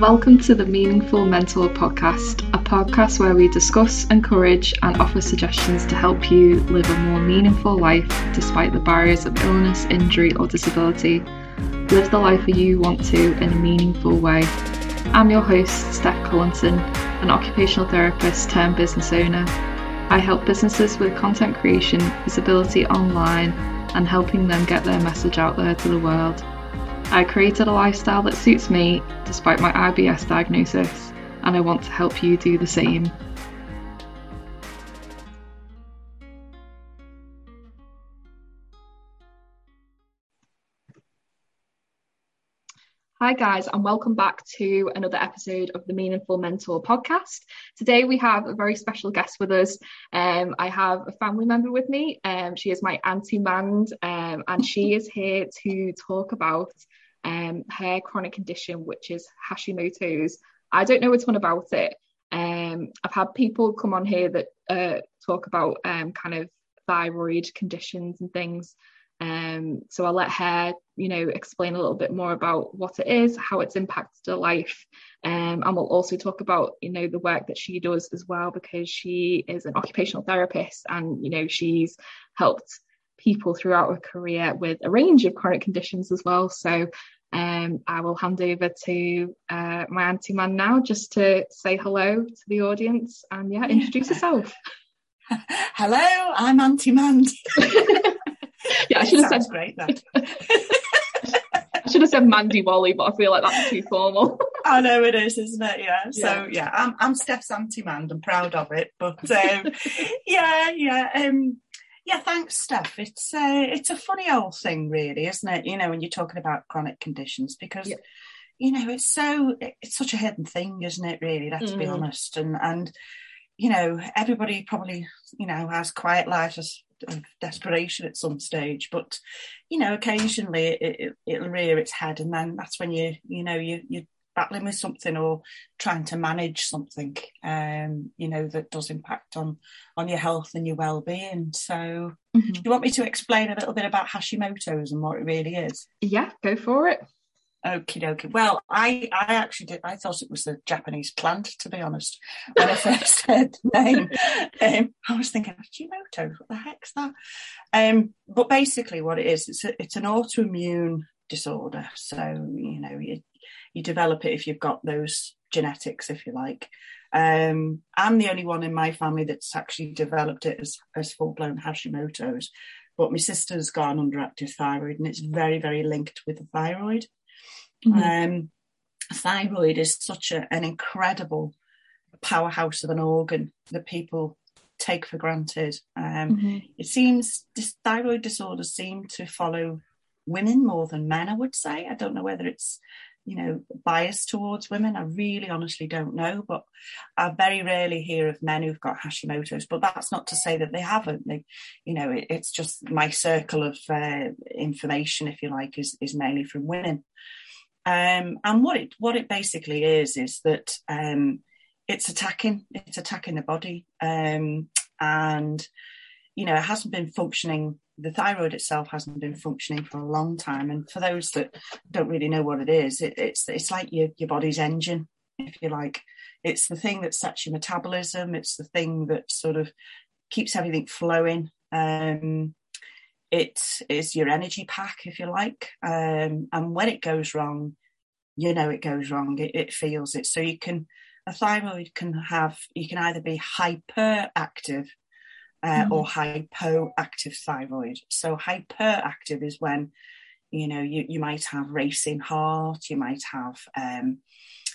Welcome to the Meaningful Mentor podcast, a podcast where we discuss, encourage, and offer suggestions to help you live a more meaningful life despite the barriers of illness, injury, or disability. Live the life you want to in a meaningful way. I'm your host, Steph Collinson, an occupational therapist turned business owner. I help businesses with content creation, visibility online, and helping them get their message out there to the world. I created a lifestyle that suits me despite my IBS diagnosis, and I want to help you do the same. Hi, guys, and welcome back to another episode of the Meaningful Mentor podcast. Today, we have a very special guest with us. Um, I have a family member with me. Um, she is my auntie Mand, um, and she is here to talk about um, her chronic condition, which is Hashimoto's. I don't know a ton about it. Um, I've had people come on here that uh, talk about um, kind of thyroid conditions and things. Um, so I'll let her, you know, explain a little bit more about what it is, how it's impacted her life, um, and we'll also talk about, you know, the work that she does as well because she is an occupational therapist and you know she's helped people throughout her career with a range of chronic conditions as well. So um, I will hand over to uh, my auntie Mand now just to say hello to the audience and yeah, introduce yourself. Hello, I'm Auntie Mand. yeah, I should have said great. That I should have said Mandy Whalley, but I feel like that's too formal. I know it is, isn't it? Yeah. So yeah, I'm I'm Steph's Auntie Mand. I'm proud of it, but um, yeah, yeah. Um, yeah, thanks, Steph. It's uh, it's a funny old thing, really, isn't it? You know, when you're talking about chronic conditions, because yeah. you know it's so it's such a hidden thing, isn't it? Really, let's mm. be honest. And and you know, everybody probably you know has quiet lives of desperation at some stage, but you know, occasionally it, it, will rear its head, and then that's when you you know you you battling with something or trying to manage something um, you know that does impact on on your health and your well-being so mm-hmm. do you want me to explain a little bit about hashimoto's and what it really is yeah go for it Okay, okay. Well, I, I actually did. I thought it was the Japanese plant, to be honest. When I first heard the name, um, I was thinking Hashimoto. What the heck's that? Um, but basically, what it is, it's a, it's an autoimmune disorder. So you know, you, you develop it if you've got those genetics, if you like. Um, I'm the only one in my family that's actually developed it as, as full blown Hashimoto's. But my sister's got an underactive thyroid, and it's very, very linked with the thyroid. Mm-hmm. Um, thyroid is such a, an incredible powerhouse of an organ that people take for granted. Um, mm-hmm. It seems this thyroid disorders seem to follow women more than men. I would say. I don't know whether it's you know, bias towards women. I really honestly don't know, but I very rarely hear of men who've got Hashimoto's. But that's not to say that they haven't. They, you know, it, it's just my circle of uh, information, if you like, is is mainly from women. Um, and what it what it basically is is that um, it's attacking it's attacking the body, um, and you know it hasn't been functioning the thyroid itself hasn't been functioning for a long time. And for those that don't really know what it is, it, it's it's like your your body's engine, if you like. It's the thing that sets your metabolism. It's the thing that sort of keeps everything flowing. Um, it is your energy pack, if you like. Um, and when it goes wrong, you know it goes wrong. It, it feels it. So you can a thyroid can have you can either be hyperactive uh, mm. or hypoactive thyroid. So hyperactive is when you know you, you might have racing heart, you might have um,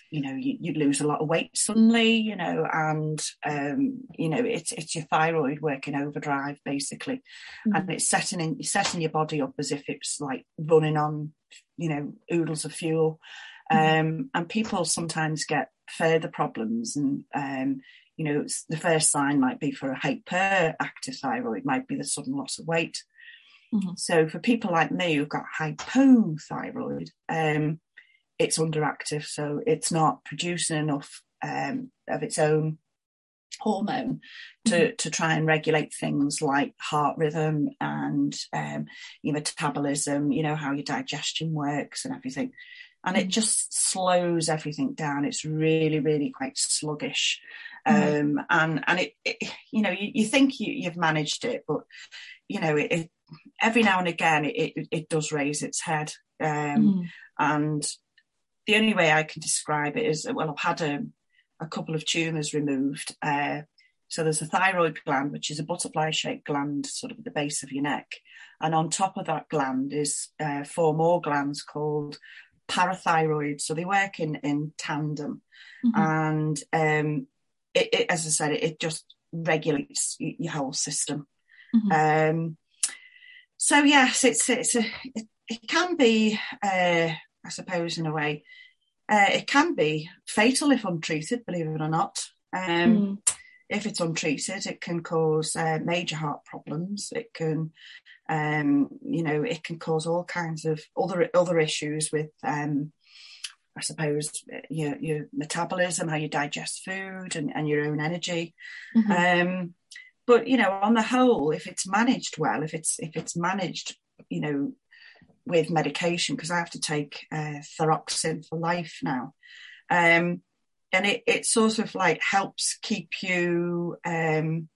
you know you, you lose a lot of weight suddenly, you know, and um, you know it's it's your thyroid working overdrive basically, mm. and it's setting in setting your body up as if it's like running on you know oodles of fuel. Mm. Um, and people sometimes get further problems and um, you know, the first sign might be for a hyperactive thyroid, might be the sudden loss of weight. Mm-hmm. So for people like me who've got hypothyroid, um, it's underactive, so it's not producing enough um, of its own hormone to, mm-hmm. to try and regulate things like heart rhythm and um, your metabolism, you know, how your digestion works and everything. and it just slows everything down. It's really, really quite sluggish. Mm-hmm. Um, and and it, it, you know, you, you think you, have managed it, but you know, it, it, every now and again it, it, does raise its head. Um, mm-hmm. And the only way I can describe it is well, I've had a, a couple of tumours removed. Uh, so there's a thyroid gland, which is a butterfly-shaped gland, sort of at the base of your neck, and on top of that gland is uh, four more glands called parathyroid. So they work in in tandem, mm-hmm. and um, it, it, as I said, it, it just regulates your whole system. Mm-hmm. Um, so yes, it's it's a it, it can be, uh, I suppose, in a way, uh, it can be fatal if untreated. Believe it or not. Um, mm. If it's untreated, it can cause uh, major heart problems. It can, um, you know, it can cause all kinds of other other issues with um, I suppose your your metabolism, how you digest food, and, and your own energy. Mm-hmm. Um, but you know, on the whole, if it's managed well, if it's if it's managed, you know, with medication, because I have to take uh, thyroxine for life now, um, and it it sort of like helps keep you, um,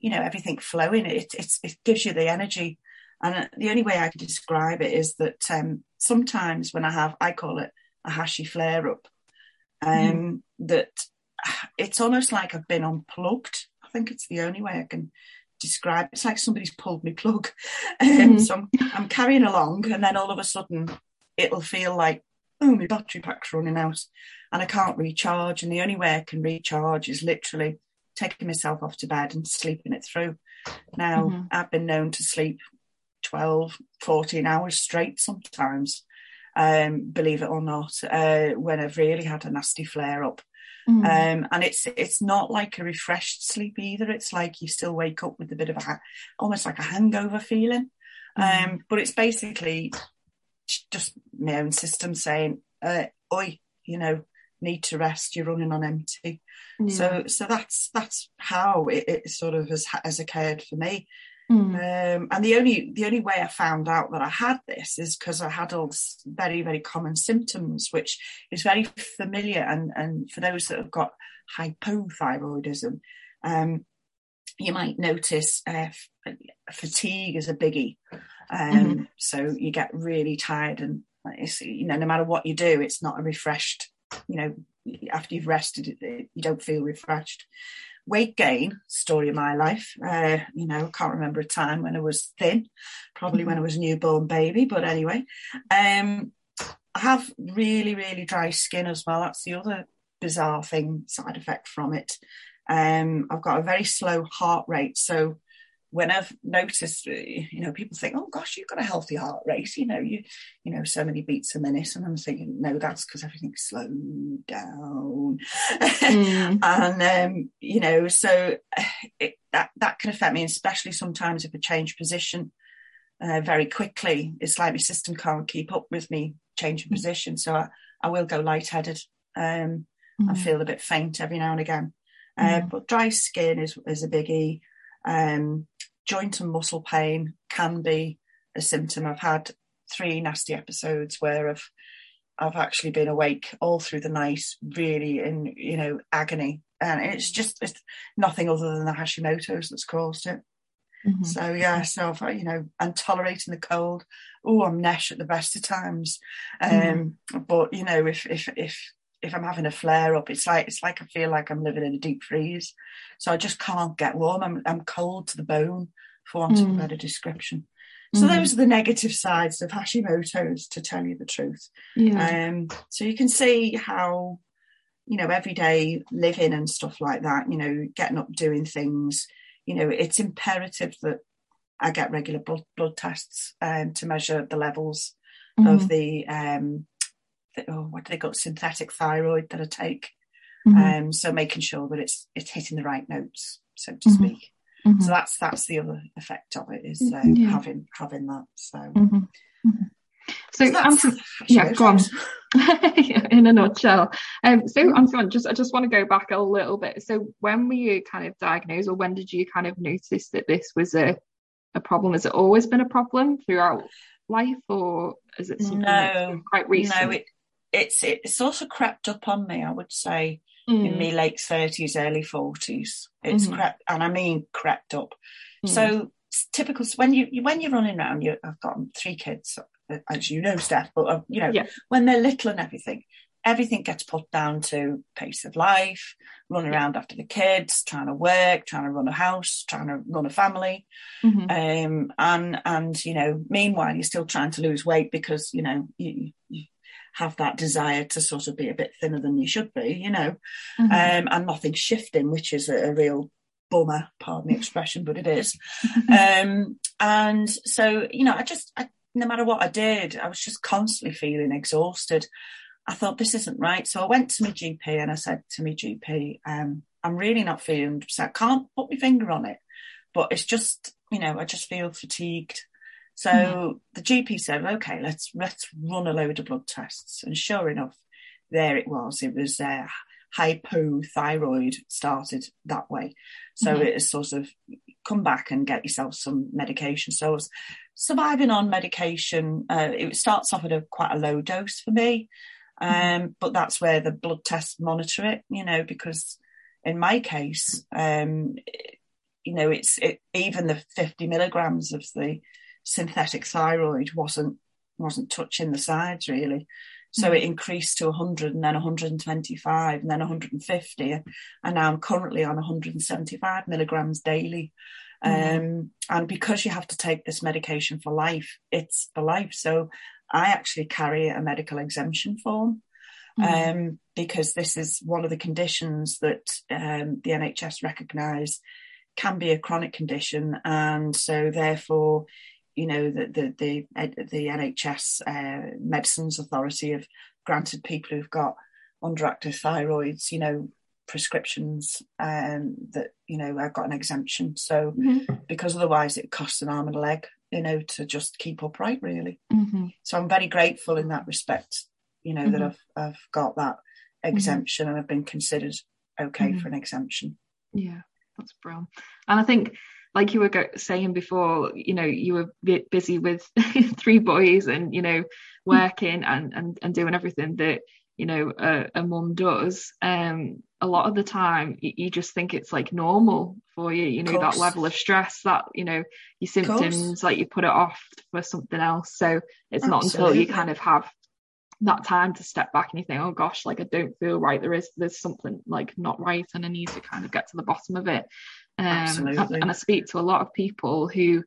you know, everything flowing. It it's, it gives you the energy. And the only way I can describe it is that um, sometimes when I have, I call it a hashy flare up. Um, mm. That it's almost like I've been unplugged. I think it's the only way I can describe. It's like somebody's pulled me plug. Um, mm. So I'm, I'm, carrying along, and then all of a sudden it'll feel like, oh, my battery pack's running out, and I can't recharge. And the only way I can recharge is literally taking myself off to bed and sleeping it through. Now, mm-hmm. I've been known to sleep 12, 14 hours straight sometimes um, believe it or not, uh, when I've really had a nasty flare up. Mm. Um, and it's it's not like a refreshed sleep either. It's like you still wake up with a bit of a almost like a hangover feeling. Mm. Um, but it's basically just my own system saying, uh, "Oi, you know, need to rest. You're running on empty." Yeah. So so that's that's how it, it sort of has has occurred for me. Mm. Um, and the only the only way I found out that I had this is because I had all very very common symptoms, which is very familiar. And and for those that have got hypothyroidism, um, you might notice uh, fatigue is a biggie. Um, mm-hmm. So you get really tired, and you know no matter what you do, it's not a refreshed. You know after you've rested, you don't feel refreshed weight gain story of my life. Uh, you know, I can't remember a time when I was thin, probably when I was a newborn baby, but anyway. Um, I have really, really dry skin as well. That's the other bizarre thing, side effect from it. Um, I've got a very slow heart rate. So when I've noticed, uh, you know, people think, "Oh gosh, you've got a healthy heart rate," you know, you, you know, so many beats a minute, and I'm thinking, no, that's because everything's slowed down, mm. and um, you know, so it, that that can affect me, especially sometimes if I change position uh, very quickly. It's like my system can't keep up with me changing mm. position, so I, I will go lightheaded um, mm. and feel a bit faint every now and again. Uh, mm. but dry skin is is a biggie. Um, joint and muscle pain can be a symptom. I've had three nasty episodes where I've I've actually been awake all through the night, really in you know agony, and it's just it's nothing other than the Hashimoto's that's caused it. Mm-hmm. So yeah, so if, you know, and tolerating the cold. Oh, I'm nesh at the best of times, um, mm-hmm. but you know, if if if if I'm having a flare up, it's like it's like I feel like I'm living in a deep freeze. So I just can't get warm. I'm I'm cold to the bone, for want mm. of a mm. better description. So mm. those are the negative sides of Hashimoto's, to tell you the truth. Yeah. Um, so you can see how, you know, everyday living and stuff like that. You know, getting up, doing things. You know, it's imperative that I get regular blood blood tests um, to measure the levels mm. of the um, oh, what do they got synthetic thyroid that I take. Mm-hmm. Um, so making sure that it's it's hitting the right notes, so to mm-hmm. speak. Mm-hmm. So that's that's the other effect of it is uh, yeah. having having that. So. Mm-hmm. mm-hmm. So, so yeah, go on. in a nutshell. Um, so, mm-hmm. Auntie Mand, just I just want to go back a little bit. So, when were you kind of diagnosed, or when did you kind of notice that this was a a problem? Has it always been a problem throughout life, or is it something no, quite recent? No, it it's it sort of crept up on me. I would say mm. in my late thirties, early forties. It's mm-hmm. crept, and I mean crept up. Mm. So typical when you when you're running around. You, I've got three kids, as you know, Steph. But uh, you know, yeah. when they're little and everything, everything gets put down to pace of life, running around after the kids, trying to work, trying to run a house, trying to run a family. Mm-hmm. Um, and, and, you know, meanwhile, you're still trying to lose weight because, you know, you, you have that desire to sort of be a bit thinner than you should be, you know, mm-hmm. um, and nothing's shifting, which is a, a real bummer, pardon the expression, but it is. um, and so, you know, I just, I, no matter what I did, I was just constantly feeling exhausted. I thought this isn't right. So I went to my GP and I said to my GP, um, I'm really not feeling so I can't put my finger on it, but it's just, you know, I just feel fatigued. So mm-hmm. the GP said, okay, let's let's run a load of blood tests. And sure enough, there it was. It was uh, hypothyroid started that way. So mm-hmm. it has sort of come back and get yourself some medication. So I was surviving on medication. Uh, it starts off at a quite a low dose for me. Mm-hmm. Um, but that's where the blood tests monitor it, you know, because in my case, um, you know, it's it, even the 50 milligrams of the synthetic thyroid wasn't wasn't touching the sides really. So mm-hmm. it increased to 100 and then 125 and then 150. And now I'm currently on 175 milligrams daily. Mm-hmm. Um, and because you have to take this medication for life, it's for life. So I actually carry a medical exemption form mm-hmm. um, because this is one of the conditions that um, the NHS recognise can be a chronic condition, and so therefore, you know, the the the, the NHS uh, Medicines Authority have granted people who've got underactive thyroids, you know, prescriptions um, that you know I've got an exemption. So mm-hmm. because otherwise it costs an arm and a leg you know, to just keep upright really. Mm-hmm. So I'm very grateful in that respect, you know, mm-hmm. that I've I've got that mm-hmm. exemption and I've been considered okay mm-hmm. for an exemption. Yeah, that's brilliant. And I think like you were saying before, you know, you were busy with three boys and, you know, working and, and, and doing everything that, you know, a, a mum does. Um, a lot of the time you, you, just think it's like normal for you you know that level of stress that you know your symptoms like you put it off for something else so it's Absolutely. not until you kind of have that time to step back and you think oh gosh like i don't feel right there is there's something like not right and i need to kind of get to the bottom of it um, Absolutely. and i speak to a lot of people who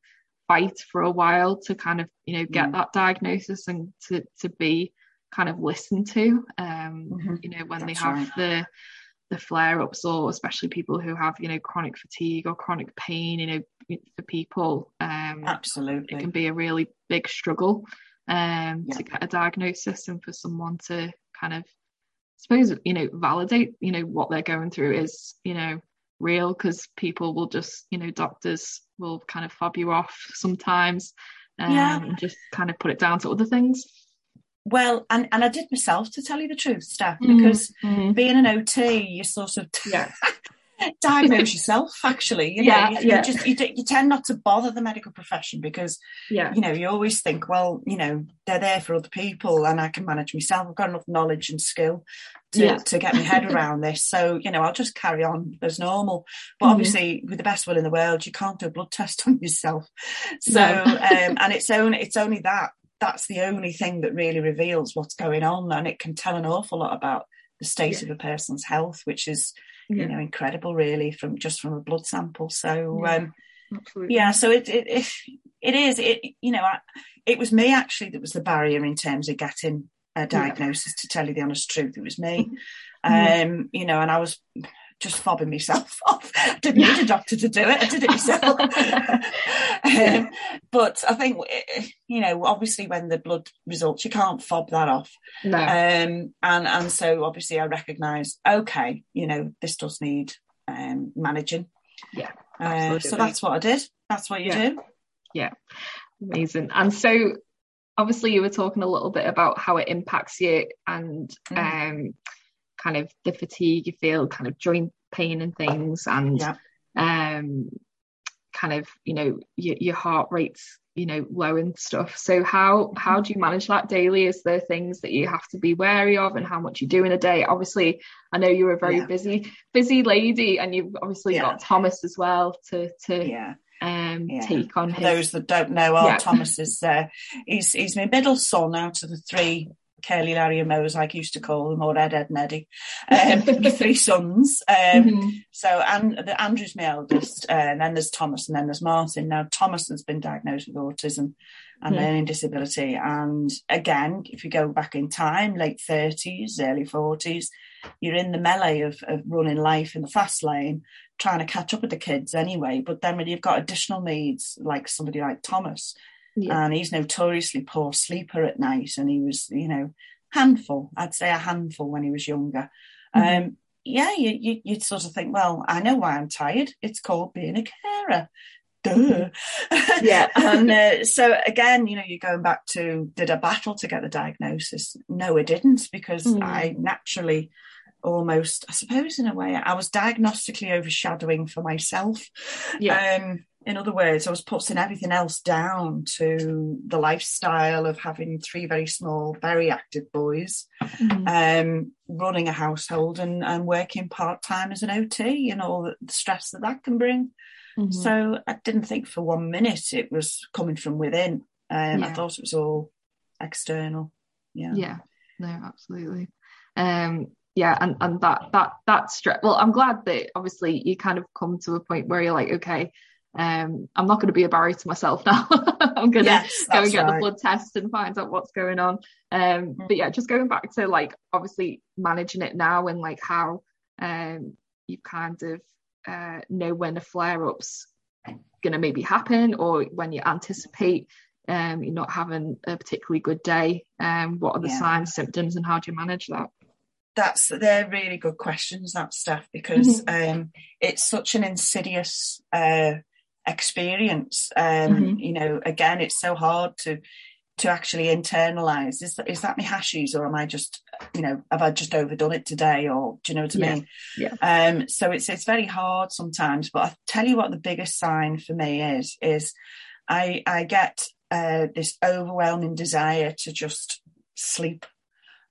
fight for a while to kind of you know get mm. that diagnosis and to to be kind of listened to um mm-hmm. you know when That's they have right. the the flare ups or especially people who have you know chronic fatigue or chronic pain you know for people um absolutely it can be a really big struggle um yeah. to get a diagnosis and for someone to kind of suppose you know validate you know what they're going through is you know real because people will just you know doctors will kind of fob you off sometimes um, yeah. and just kind of put it down to other things well, and, and I did myself to tell you the truth, Steph, mm-hmm. because mm-hmm. being an OT, you sort of yeah. diagnose yourself. Actually, you know, yeah, you, yeah. You just you, you, tend not to bother the medical profession because yeah. you know you always think, well, you know, they're there for other people, and I can manage myself. I've got enough knowledge and skill to, yeah. to get my head around this. So you know, I'll just carry on as normal. But mm-hmm. obviously, with the best will in the world, you can't do a blood test on yourself. So no. um, and it's only it's only that that's the only thing that really reveals what's going on and it can tell an awful lot about the state yeah. of a person's health which is yeah. you know incredible really from just from a blood sample. So yeah, um, yeah so it, it, it it is it you know I, it was me actually that was the barrier in terms of getting a diagnosis to tell you the honest truth. It was me. Um you know and I was just fobbing myself off. Didn't need a doctor to do it. I did it myself. um, but I think, you know, obviously when the blood results, you can't fob that off. No. Um, and, and so obviously I recognise, okay, you know, this does need um, managing. Yeah. Uh, so that's what I did. That's what you yeah. do. Yeah. Amazing. And so obviously you were talking a little bit about how it impacts you and mm. um kind of the fatigue you feel, kind of joint pain and things, and yeah. um, kind of you know your, your heart rate's you know low and stuff so how how do you manage that daily is there things that you have to be wary of and how much you do in a day obviously i know you're a very yeah. busy busy lady and you've obviously yeah. got thomas as well to to yeah um yeah. take on For his... those that don't know our thomas is uh he's he's my middle son out of the three Curly, Larry, and Moe, as I used to call them, or Ed, Ed, and Eddie, um, three sons. Um, mm-hmm. So, and the, Andrew's my eldest, uh, and then there's Thomas, and then there's Martin. Now, Thomas has been diagnosed with autism and mm-hmm. learning disability. And again, if you go back in time, late 30s, early 40s, you're in the melee of, of running life in the fast lane, trying to catch up with the kids anyway. But then when you've got additional needs, like somebody like Thomas, yeah. And he's notoriously poor sleeper at night. And he was, you know, handful, I'd say a handful when he was younger. Mm-hmm. Um, yeah, you, you, you'd sort of think, well, I know why I'm tired. It's called being a carer. Duh. yeah. and uh, so again, you know, you're going back to did I battle to get the diagnosis? No, I didn't because mm. I naturally almost, I suppose, in a way, I was diagnostically overshadowing for myself. Yeah. Um, in other words, I was putting everything else down to the lifestyle of having three very small, very active boys, mm-hmm. um, running a household and, and working part time as an OT and all the stress that that can bring. Mm-hmm. So I didn't think for one minute it was coming from within. Um, yeah. I thought it was all external. Yeah. Yeah. No, absolutely. Um, yeah, and and that that that stress. Well, I'm glad that obviously you kind of come to a point where you're like, okay, um, I'm not going to be a barrier to myself now. I'm going to yes, go and get right. the blood test and find out what's going on. Um, mm-hmm. But yeah, just going back to like obviously managing it now and like how um, you kind of uh, know when a flare up's going to maybe happen or when you anticipate um, you're not having a particularly good day. Um, what are the yeah. signs, symptoms, and how do you manage that? That's they're really good questions. That stuff because mm-hmm. um, it's such an insidious uh, experience. Um, mm-hmm. You know, again, it's so hard to to actually internalize. Is that is that my hashies, or am I just, you know, have I just overdone it today, or do you know what I yeah. mean? Yeah. Um. So it's it's very hard sometimes, but I tell you what, the biggest sign for me is is I I get uh, this overwhelming desire to just sleep.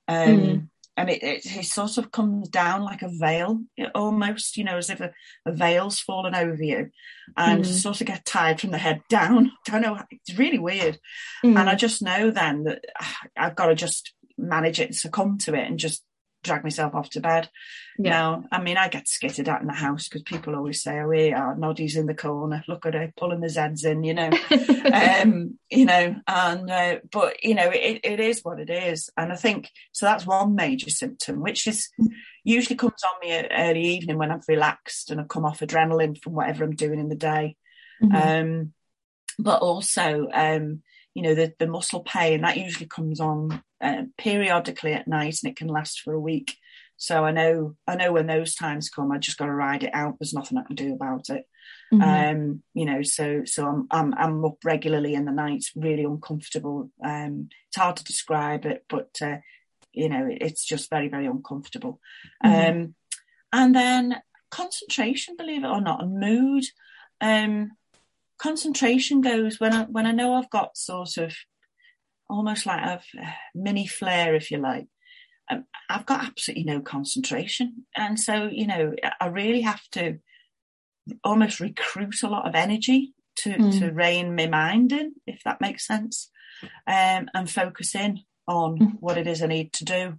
Um, mm and it, it, it, sort of comes down like a veil almost you know as if a, a veil's fallen over you and mm. sort of get tired from the head down I don't know it's really weird mm. and i just know then that ah, i've got to just manage it and succumb to it and just drag myself off to bed. Yeah. Now, I mean, I get skittered at in the house because people always say, "Oh, here are Noddy's in the corner. Look at her pulling the Zeds in," you know, um, you know. And uh, but you know, it, it is what it is, and I think so. That's one major symptom, which is usually comes on me at early evening when I've relaxed and I've come off adrenaline from whatever I'm doing in the day. Mm-hmm. Um, but also, um, you know, the, the muscle pain that usually comes on uh, periodically at night and it can last for a week. So I know I know when those times come, I just got to ride it out. There's nothing I can do about it. Mm-hmm. Um, you know, so so I'm I'm I'm up regularly in the night, really uncomfortable. Um, it's hard to describe it, but uh, you know, it's just very very uncomfortable. Mm-hmm. Um, and then concentration, believe it or not, and mood. Um, concentration goes when I when I know I've got sort of almost like a mini flare, if you like. Um, I've got absolutely no concentration, and so you know I really have to almost recruit a lot of energy to mm. to rein my mind in, if that makes sense, um, and focus in on mm. what it is I need to do.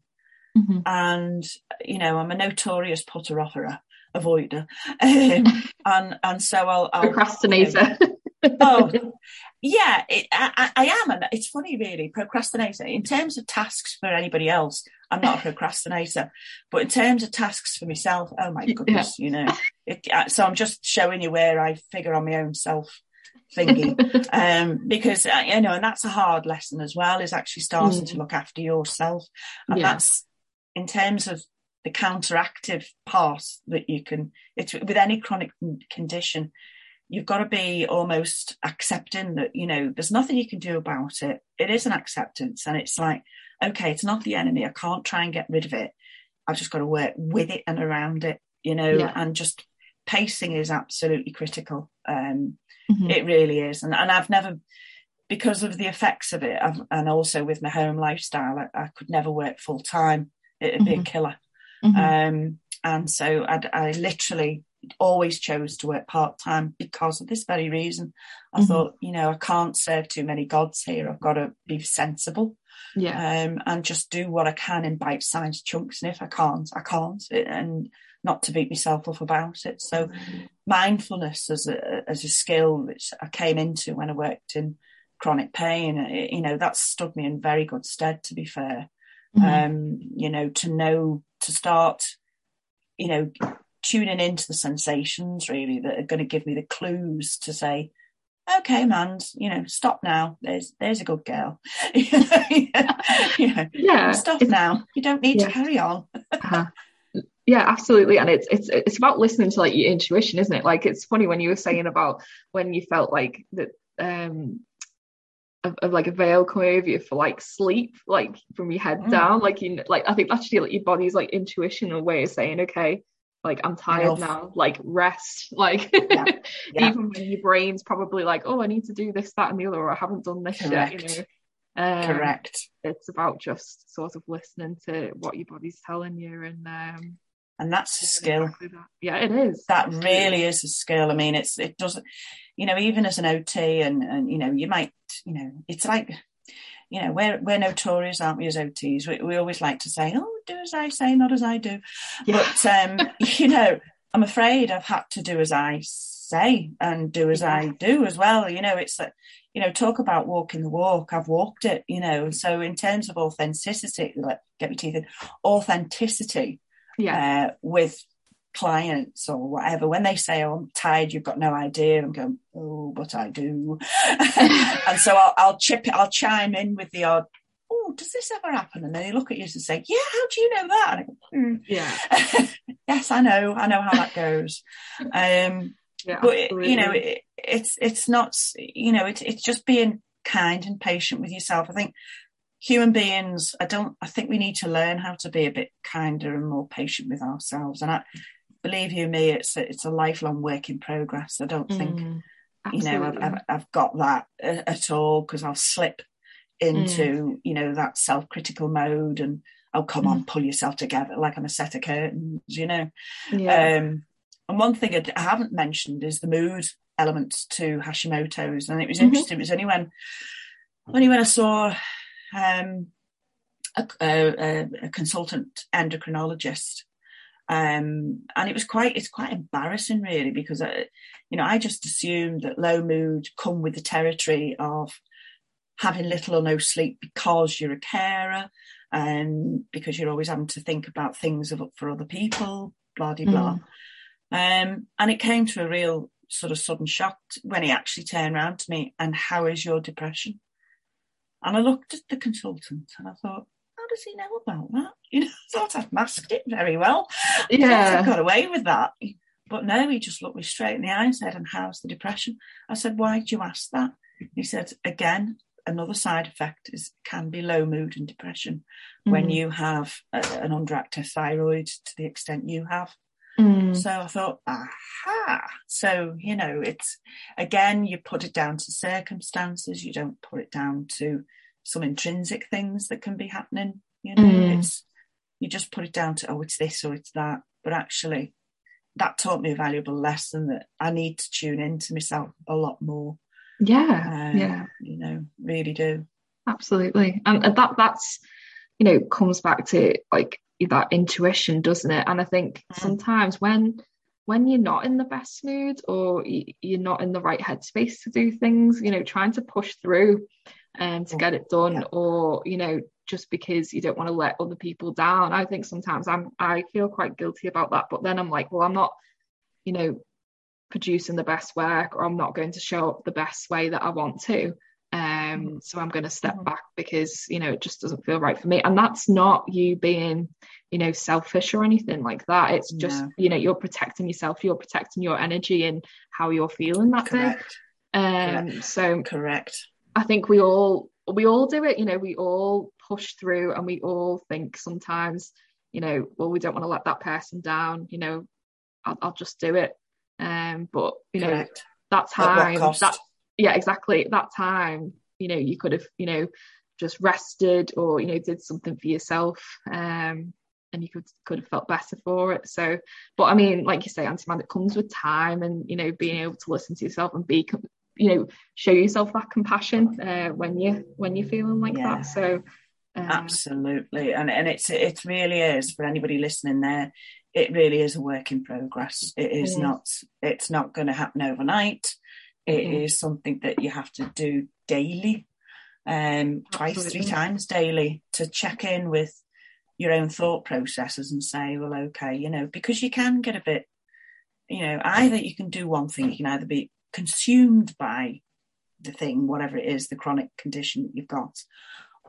Mm-hmm. And you know, I'm a notorious putter offerer, avoider, um, and and so I'll, I'll procrastinator. You know, oh, yeah, it, I, I, am. And it's funny, really, procrastinator. In terms of tasks for anybody else, I'm not a procrastinator. But in terms of tasks for myself, oh my goodness, yeah. you know. It, so I'm just showing you where I figure on my own self thingy. um, because, uh, you know, and that's a hard lesson as well, is actually starting mm. to look after yourself. And yeah. that's in terms of the counteractive part that you can, it's with any chronic condition, you've got to be almost accepting that you know there's nothing you can do about it it is an acceptance and it's like okay it's not the enemy i can't try and get rid of it i've just got to work with it and around it you know yeah. and just pacing is absolutely critical. Um, mm-hmm. It really is, and and I've never because of the effects of it, I've, and also with my home lifestyle, I, I could never work full time. It'd mm-hmm. be a mm-hmm. killer. Mm-hmm. Um, and so I, I literally always chose to work part time because of this very reason. I mm-hmm. thought, you know, I can't serve too many gods here. I've got to be sensible, yeah, um, and just do what I can in bite sized chunks. And if I can't, I can't, and not to beat myself up about it. So, mm-hmm. mindfulness as a as a skill which I came into when I worked in chronic pain, it, you know, that stood me in very good stead. To be fair, mm-hmm. um, you know, to know to start, you know tuning into the sensations really that are going to give me the clues to say, okay, man, you know, stop now. There's there's a good girl. you know, yeah, stop now. You don't need yeah. to carry on. uh-huh. Yeah, absolutely. And it's it's it's about listening to like your intuition, isn't it? Like it's funny when you were saying about when you felt like that um of, of, like a veil coming over you for like sleep, like from your head mm. down. Like you like I think actually like your body's like intuition a way of saying, okay, like I'm tired now, like rest. Like yeah. Yeah. even when your brain's probably like, oh, I need to do this, that, and the other, or I haven't done this Correct. yet. You know, um, Correct. It's about just sort of listening to what your body's telling you, and um, and that's a skill. Exactly that. Yeah, it is. That really is a skill. I mean, it's it doesn't, you know, even as an OT, and and you know, you might, you know, it's like you know, we're we're notorious, aren't we, as OTs? We, we always like to say, "Oh, do as I say, not as I do." Yeah. But um, you know, I'm afraid I've had to do as I say and do as. I do as well. You know, it's that you know, talk about walking the walk. I've walked it. You know, so in terms of authenticity, like get my teeth in, authenticity. Yeah. Uh, with clients or whatever, when they say, oh, I'm tired, you've got no idea, I'm going, oh, but I do. and so I'll, I'll chip it, I'll chime in with the odd, oh, does this ever happen? And then they look at you and say, yeah, how do you know that? Go, mm. Yeah. yes, I know. I know how that goes. Um, yeah, but you know, it, it's, it's not, you know, it's, it's just being kind and patient with yourself. I think human beings, I don't, I think we need to learn how to be a bit kinder and more patient with ourselves. And I, believe you me, it's a, it's a lifelong work in progress. I don't think mm, you know I've, I've, I've, got that at all because I'll slip into mm. you know that self critical mode and oh come mm. on, pull yourself together like I'm a set of curtains, you know. Yeah. Um, and one thing I haven't mentioned is the mood element to Hashimoto's, and it was mm-hmm. interesting. It was only when only when I saw um, a, a, a consultant endocrinologist um, and it was quite it's quite embarrassing really because I, you know I just assumed that low mood come with the territory of having little or no sleep because you're a carer and um, because you're always having to think about things of, for other people blah blah blah mm. um, and it came to a real sort of sudden shock when he actually turned around to me and how is your depression and I looked at the consultant and I thought how does he know about that? You know, I thought I'd masked it very well. Yeah. I got away with that. But no, he just looked me straight in the eye and said, And how's the depression? I said, Why do you ask that? He said, Again, another side effect is can be low mood and depression mm. when you have a, an underactive thyroid to the extent you have. Mm. So I thought, aha. So, you know, it's again, you put it down to circumstances, you don't put it down to some intrinsic things that can be happening. You know, mm. it's you just put it down to oh, it's this or it's that. But actually, that taught me a valuable lesson that I need to tune into myself a lot more. Yeah, um, yeah, you know, really do. Absolutely, and that that's you know comes back to like that intuition, doesn't it? And I think mm. sometimes when when you're not in the best mood or you're not in the right headspace to do things, you know, trying to push through um, to get it done, yeah. or you know, just because you don't want to let other people down. I think sometimes I'm I feel quite guilty about that, but then I'm like, well, I'm not, you know, producing the best work, or I'm not going to show up the best way that I want to. Um, mm-hmm. so I'm going to step mm-hmm. back because you know it just doesn't feel right for me, and that's not you being, you know, selfish or anything like that. It's just no. you know you're protecting yourself, you're protecting your energy and how you're feeling that Correct. day. Um, Correct. so correct. I think we all we all do it, you know, we all push through and we all think sometimes, you know, well, we don't want to let that person down, you know, I'll, I'll just do it. Um, but you know Correct. that time, that yeah, exactly that time. You know, you could have you know just rested or you know did something for yourself. Um, and you could could have felt better for it. So, but I mean, like you say, Auntie Mand, it comes with time and you know being able to listen to yourself and be, you know, show yourself that compassion uh, when you when you're feeling like Yeah. that. So, um, Absolutely, and and it's it really is for anybody listening there. It really is a work in progress. It is Mm. not. It's not going to happen overnight. It Mhm. is something that you have to do daily, um, twice, three times daily to check in with your own thought processes and say, well, okay, you know, because you can get a bit, you know, either you can do one thing, you can either be consumed by the thing, whatever it is, the chronic condition that you've got,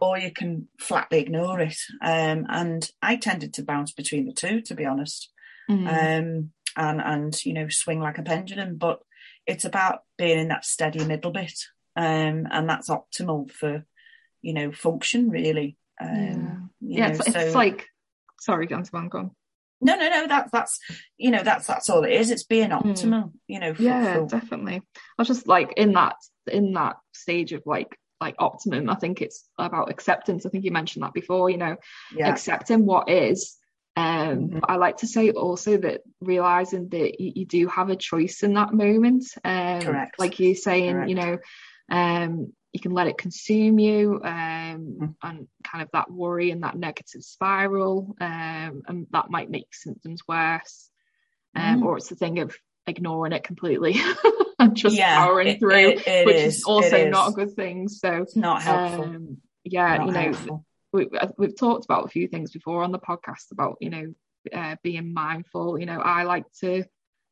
or you can flatly ignore it. Um, and I tended to bounce between the two, to be honest, mm, um, and and you know swing like a pendulum. But it's about being in that steady middle bit, um, and that's optimal for you know function really. Um, you yeah, know, it's, it's like sorry, Auntie Mand, go on. No, no, no. That's that's you know that's that's all it is. It's being optimal. You know, for, Hmm. yeah for- definitely i was just like in that in that stage of like like optimum i think it's about acceptance i think you mentioned that before you know yeah, accepting what is um Mhm. i like to say also that realizing that you, you do have a choice in that moment um Correct. like you're saying you know um you can let it consume you um Mhm. and kind of that worry and that negative spiral um and that might make symptoms worse um Mm. or it's the thing of ignoring it completely and just Yeah, powering it- through it- it which is, is, also it not a good thing so it's not helpful. um yeah not you know helpful. we, we've talked about a few things before on the podcast about you know uh, being mindful you know i like to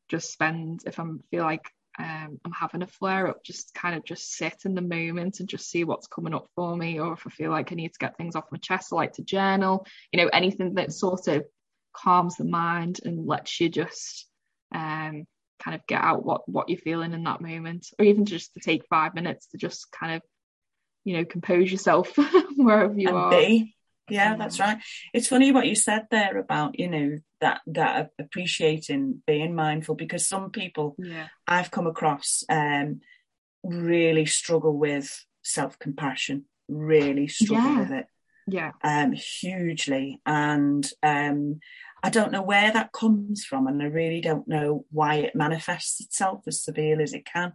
just spend if i'm feel like um, i'm having a flare up just kind of just sit in the moment and just see what's coming up for me or if i feel like i need to get things off my chest i like to journal you know anything that sort of calms the mind and lets you just um kind of get out what what you're feeling in that moment or even just to take five minutes to just kind of you know compose yourself wherever you and are be. Yeah, that's right. It's funny what you said there about you know that that appreciating being mindful because some people yeah I've come across um, really struggle with self compassion. Really struggle Yeah. with it yeah um, hugely, and um, I don't know where that comes from, and I really don't know why it manifests itself as severe as it can.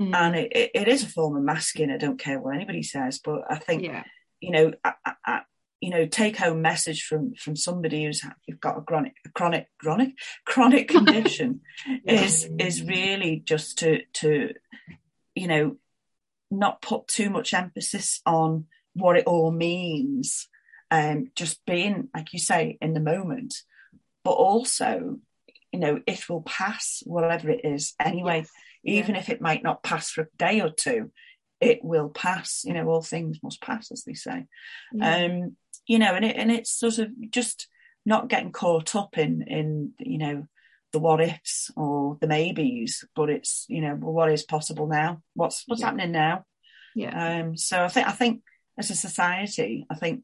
Mm. And it, it, it is a form of masking. I don't care what anybody says, but I think yeah you know, I, I, you know, take home message from from somebody who's you've got a chronic, a chronic, chronic, chronic condition is is really just to to, you know, not put too much emphasis on what it all means, um, just being like you say in the moment, but also, you know, it will pass whatever it is anyway Yes. even if it might not pass for a day or two, it will pass. You know, all things must pass, as they say. yeah. Um, you know, and it and it's sort of just not getting caught up in in you know the what ifs or the maybes, but it's you know well, what is possible now? What's what's Yeah. happening now? yeah Um, so I think I think as a society, I think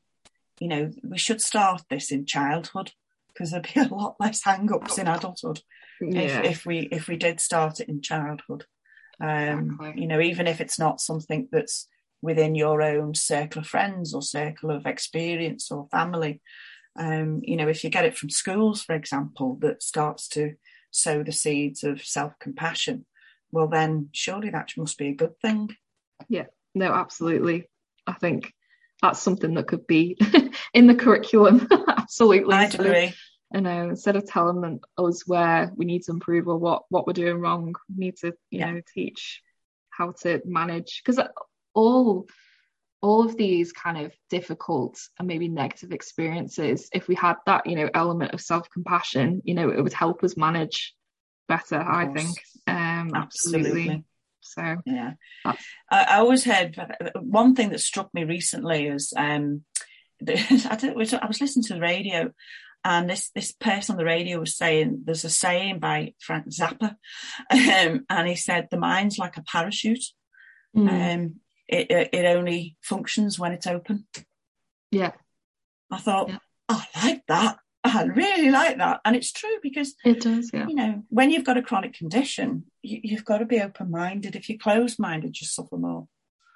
you know we should start this in childhood because there'd be a lot less hang-ups in adulthood yeah if, if we if we did start it in childhood um Exactly. you know even if it's not something that's within your own circle of friends or circle of experience or family um you know if you get it from schools for example that starts to sow the seeds of self-compassion well then surely that must be a good thing. Yeah, no absolutely. I think that's something that could be in the curriculum absolutely. I agree you know instead of telling us where we need to improve or what what we're doing wrong we need to you Yeah. know teach how to manage. Because all all of these kind of difficult and maybe negative experiences if we had that you know element of self-compassion you know it would help us manage better i think. um absolutely, absolutely. So Yeah, I, I always heard one thing that struck me recently is um, the, I, don't, I was listening to the radio, and this this person on the radio was saying there's a saying by Frank Zappa, um, and he said the mind's like a parachute. mm, Um, it, it it only functions when it's open. yeah I thought, Yeah. oh, I like that. I really like that. And it's true because it does, yeah. You know, when you've got a chronic condition, you, have got to be open minded. If you're closed minded, you suffer more.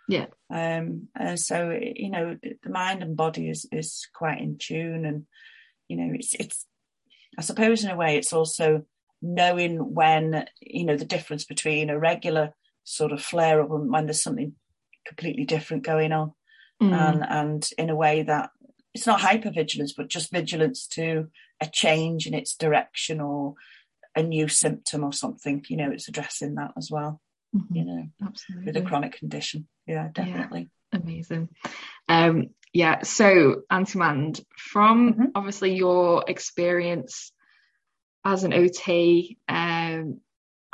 Yeah. Um, uh, so you know, the mind and body is is quite in tune, and you know, it's it's. I suppose in a way, it's also knowing when you know the difference between a regular sort of flare up and when there's something completely different going on, mm. and and in a way that it's not hypervigilance, but just vigilance to a change in its direction or a new symptom or something. You know, it's addressing that as well. Mm-hmm. You know, absolutely with a chronic condition. Yeah, definitely. Yeah. Amazing. Um, yeah. So, Auntie Mand, from mm-hmm. obviously your experience as an OT, um,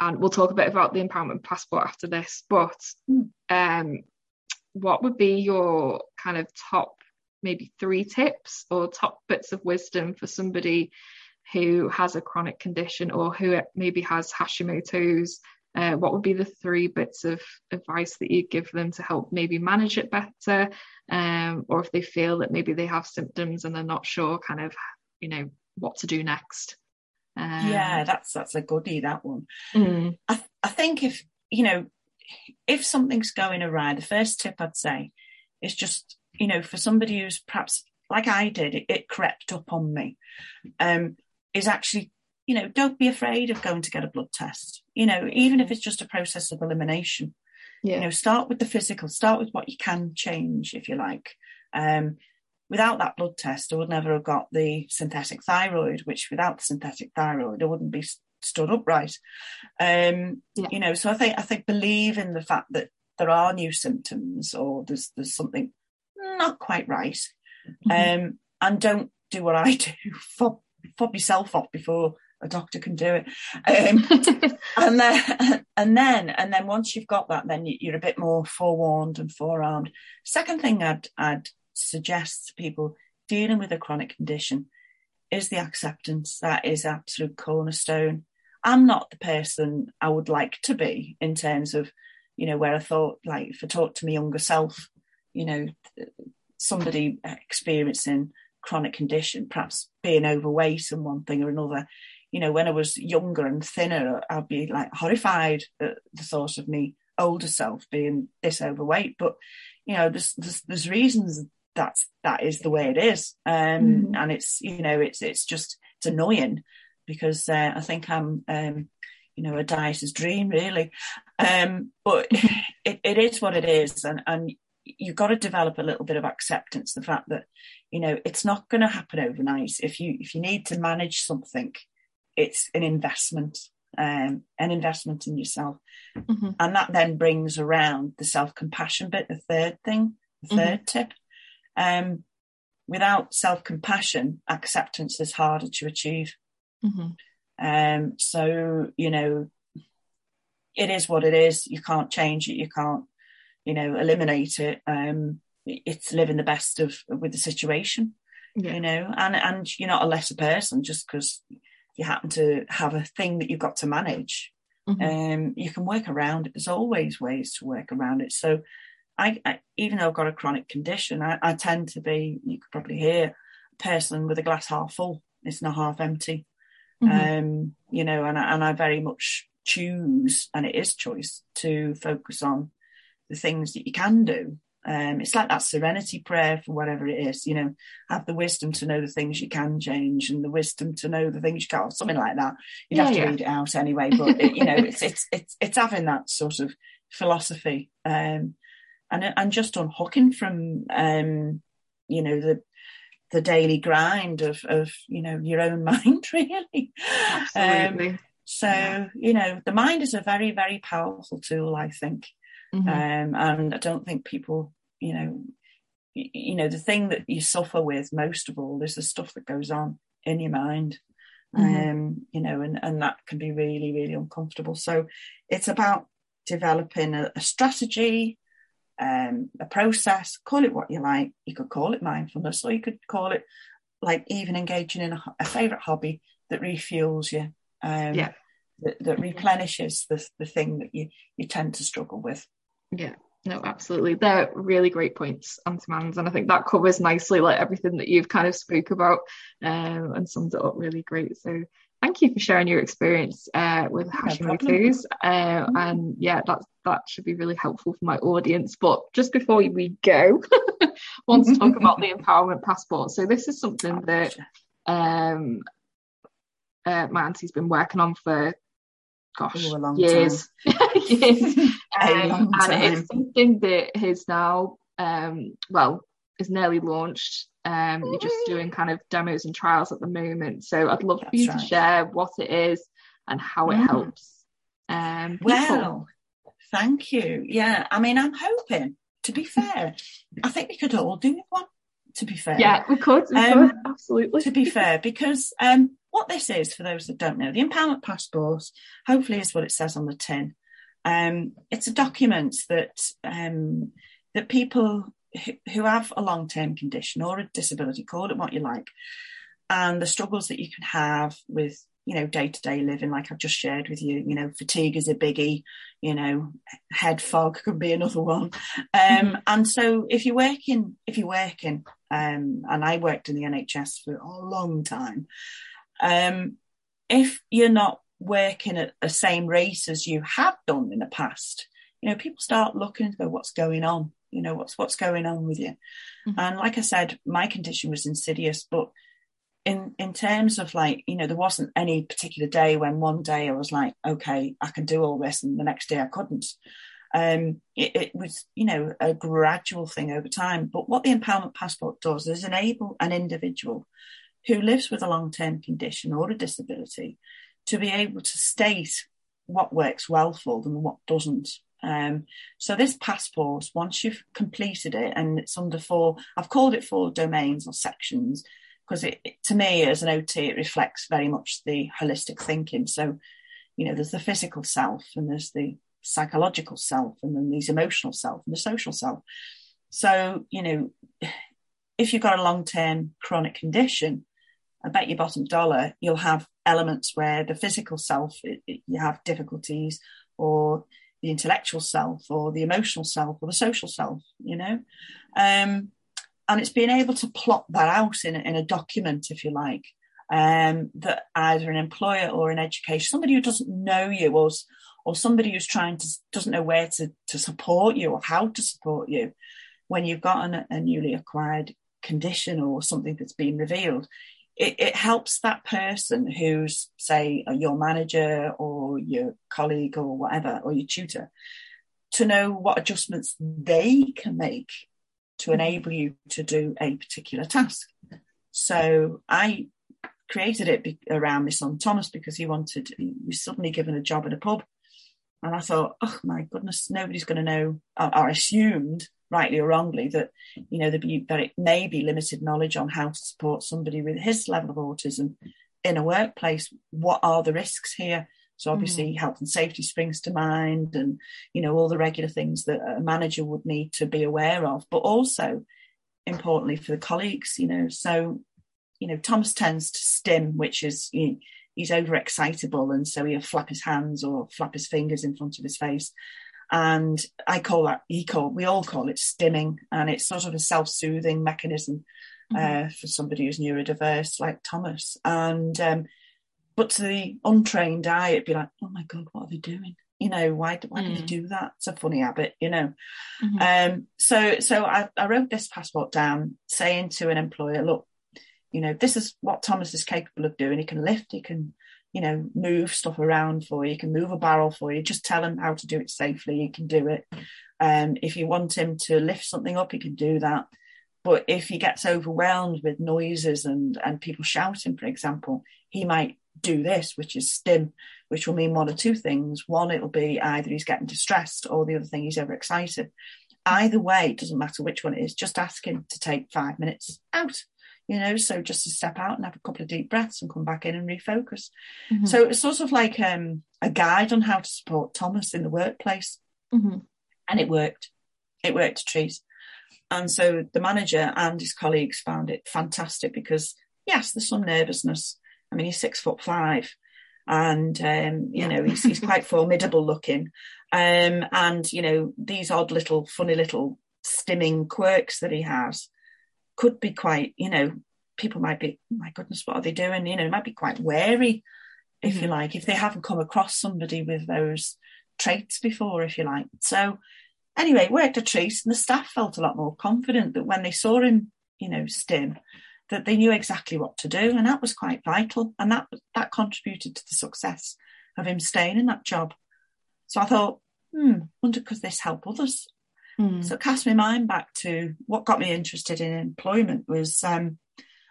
and we'll talk a bit about the empowerment passport after this, but mm. um, what would be your kind of top maybe three tips or top bits of wisdom for somebody who has a chronic condition or who maybe has Hashimoto's? Uh, what would be the three bits of advice that you give them to help maybe manage it better? Um, or if they feel that maybe they have symptoms and they're not sure, kind of, you know, what to do next? Um, yeah, that's that's a goodie. That one. Mm. I I think if you know if something's going awry, the first tip I'd say is just you know, for somebody who's perhaps like I did, it, it crept up on me, um, is actually, you know, don't be afraid of going to get a blood test. You know, even if it's just a process of elimination. Yeah. You know, start with the physical, start with what you can change, if you like. Um, without that blood test, I would never have got the synthetic thyroid, which without the synthetic thyroid, I wouldn't be stood upright. Um, yeah. You know, so I think I think believe in the fact that there are new symptoms or there's there's something not quite right. Mm-hmm. Um, and don't do what I do, fob, fob yourself off before a doctor can do it. Um, and then, and then, and then once you've got that, then you're a bit more forewarned and forearmed. Second thing I'd, I'd suggest to people dealing with a chronic condition is the acceptance. That is absolute cornerstone. I'm not the person I would like to be in terms of, you know, where I thought, like, if I talk to my younger self, you know, somebody experiencing chronic condition, perhaps being overweight and one thing or another. You know, when I was younger and thinner, I'd be like horrified at the thought of me older self being this overweight. But you know, there's there's, there's reasons that's that is the way it is, um, mm-hmm. and it's you know it's it's just it's annoying because uh, I think I'm um, you know a dieter's dream really, um, but it, it is what it is, and and you've got to develop a little bit of acceptance the fact that you know it's not going to happen overnight if you if you need to manage something it's an investment um, an investment in yourself mm-hmm. and that then brings around the self-compassion bit the third thing the 3rd mm-hmm. tip um, without self-compassion acceptance is harder to achieve mm-hmm. um, so you know it is what it is you can't change it you can't you know, eliminate it. Um, it's living the best of with the situation, yeah. you know, and and you're not a lesser person just because you happen to have a thing that you've got to manage. Mm-hmm. Um, you can work around it. There's always ways to work around it. So, I, I even though I've got a chronic condition, I, I, tend to be. You could probably hear a person with a glass half full. It's not half empty. Mm-hmm. Um, you know, and I, and I very much choose, and it is choice to focus on the things that you can do. Um, it's like that serenity prayer for whatever it is, you know, have the wisdom to know the things you can change and the wisdom to know the things you can't, something like that. You'd yeah, have to yeah. read it out anyway, but it, you know, it's, it's, it's, it's having that sort of philosophy, um, and, and just unhooking from, um, you know, the, the daily grind of, of, you know, your own mind really. Absolutely. Um, so, yeah. you know, the mind is a very, very powerful tool, I think. Mm-hmm. Um, and I don't think people, you know, you, know, the thing that you suffer with most of all is the stuff that goes on in your mind. Mm-hmm. Um, you know, and, and that can be really, really uncomfortable. So it's about developing a, a strategy, um, a process, call it what you like. You could call it mindfulness, or you could call it like even engaging in a, a favorite hobby that refuels you. Um, yeah. That, that replenishes the, the thing that you, you tend to struggle with. Yeah, no, absolutely. They're really great points, Auntie Mand, and I think that covers nicely like everything that you've kind of spoke about um, and summed it up really great. So thank you for sharing your experience uh, with Hashimoto's. Uh, mm-hmm. and yeah, that that should be really helpful for my audience. But just before we go, I want to talk about the empowerment passport. So this is something that um, uh, my auntie's been working on for gosh years, years. Um, and it's something that has now um, well is nearly launched. Um, you're just doing kind of demos and trials at the moment. So I'd love That's for you right. to share what it is and how it mm. helps. Um, well, thank you. Yeah, I mean, I'm hoping. To be fair, I think we could all do one. To be fair, yeah, we could. We um, could. Absolutely. To be fair, because um, what this is, for those that don't know, the empowerment passport, hopefully, is what it says on the tin. Um, it's a document that um, that people who, who have a long term condition or a disability, call it what you like, and the struggles that you can have with you know day to day living, like I've just shared with you. You know, fatigue is a biggie. You know, head fog could be another one. Um, mm-hmm. And so, if you're working, if you're working, um, and I worked in the NHS for a long time, um, if you're not working at the same rate as you have done in the past, you know, people start looking and go, what's going on? You know, what's what's going on with you? Mm-hmm. And like I said, my condition was insidious, but in in terms of like, you know, there wasn't any particular day when one day I was like, okay, I can do all this, and the next day I couldn't. Um, it, it, was, you know, a gradual thing over time. But what the empowerment passport does is enable an individual who lives with a long term condition or a disability to be able to state what works well for them and what doesn't. Um, so this passport, once you've completed it, and it's under four, I've called it four domains or sections because it, it, to me as an OT, it reflects very much the holistic thinking. So, you know, there's the physical self and there's the psychological self and then these emotional self and the social self. So, you know, if you've got a long-term chronic condition, I bet your bottom dollar you'll have elements where the physical self it, it, you have difficulties, or the intellectual self, or the emotional self, or the social self. You know, um, and it's being able to plot that out in, in a document, if you like, um, that either an employer or an education, somebody who doesn't know you, or or somebody who's trying to doesn't know where to to support you or how to support you when you've got an, a newly acquired condition or something that's been revealed it, it helps that person who's, say, your manager or your colleague or whatever, or your tutor, to know what adjustments they can make to mm-hmm. enable you to do a particular task. So I created it be- around my son Thomas because he wanted, he was suddenly given a job at a pub. And I thought, oh my goodness, nobody's going to know, or assumed rightly or wrongly, that you know be, that it may be limited knowledge on how to support somebody with his level of autism in a workplace. What are the risks here? So obviously, mm. health and safety springs to mind, and you know all the regular things that a manager would need to be aware of, but also importantly for the colleagues. You know, so you know Thomas tends to stim, which is you know, he's overexcitable, and so he'll flap his hands or flap his fingers in front of his face. And I call that, he call, we all call it stimming. And it's sort of a self soothing mechanism mm-hmm. uh, for somebody who's neurodiverse like Thomas. And, um, but to the untrained eye, it'd be like, oh my God, what are they doing? You know, why, why mm. do they do that? It's a funny habit, you know. Mm-hmm. Um, so, so I, I wrote this passport down saying to an employer, look, you know, this is what Thomas is capable of doing. He can lift, he can you know, move stuff around for you. Can move a barrel for you. Just tell him how to do it safely. He can do it. Um, if you want him to lift something up, he can do that. But if he gets overwhelmed with noises and, and people shouting, for example, he might do this, which is stim, which will mean one or two things. One, it'll be either he's getting distressed or the other thing he's overexcited. Either way, it doesn't matter which one it is, just ask him to take five minutes out you know so just to step out and have a couple of deep breaths and come back in and refocus. Mm-hmm. so it's sort of like um, a guide on how to support thomas in the workplace. Mm-hmm. and it worked. It worked a treat and so the manager and his colleagues found it fantastic because yes there's some nervousness. I mean he's six foot five and um, you know he's, he's quite formidable looking. Um, and you know these odd little funny little stimming quirks that he has could be quite you know people might be my goodness what are they doing you know might be quite wary if mm-hmm. you like if they haven't come across somebody with those traits before if you like so anyway worked a treat and the staff felt a lot more confident that when they saw him you know stim that they knew exactly what to do, and that was quite vital, and that that contributed to the success of him staying in that job. So I thought, hmm, wonder could this help others? Mm. So it cast my mind back to what got me interested in employment was um,